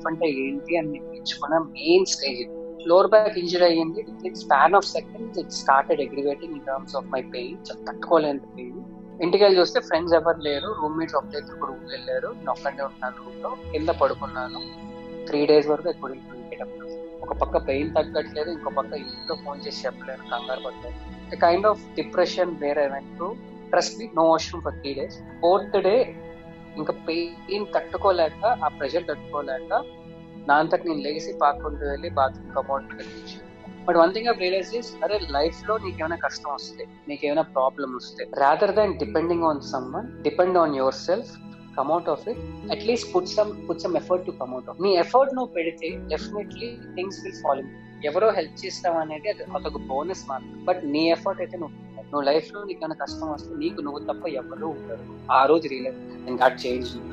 Life అంటే ఏంటి అని నేర్పించుకున్న main stage floor back injury అయ్యింది. It span of seconds it started aggravating in terms of my pain తట్టుకోలేని pain ఇంటికి వెళ్ళి చూస్తే ఫ్రెండ్స్ ఎవరు లేరు. రూమ్మేట్స్ ఒకటే ఇప్పుడు రూమ్ వెళ్ళారు. నేను ఒక్కడే ఉన్నాను రూమ్లో. కింద పడుకున్నాను. త్రీ డేస్ వరకు ఎక్కువ ఒక పక్క పెయిన్ తగ్గట్లేదు. ఇంకో పక్క ఇంట్లో ఫోన్ చేసి చెప్పలేను. కంగారు పడలేదు కైండ్ ఆఫ్ డిప్రెషన్ వేరే to trust me no washroom for three days fourth day ఇంకా పెయిన్ తట్టుకోలేక ఆ ప్రెషర్ తట్టుకోలేక నా అంతకు నేను లేచి పాకుంటూ వెళ్ళి బాత్రూమ్ కమౌంట్ కట్టించి but one thing of realise is అరే లైఫ్లో నీకేమైనా కష్టం వస్తే నీకేమైనా ప్రాబ్లమ్ వస్తే rather than depending on someone depend on yourself come out of it at least put some put some effort to come out of నీ ఎఫర్ట్ నువ్వు పెడితే డెఫినెట్లీ థింగ్స్ విల్ ఫాలో ఎవరో హెల్ప్ చేస్తాం అనేది అది అదొక బోనస్ మాత్రం బట్ నీ ఎఫర్ట్ అయితే నువ్వు నువ్వు లైఫ్లో నీకు కష్టం వస్తే నీకు నువ్వు తప్ప ఎవరు ఉంటారు ఆ రోజు realise and that changed me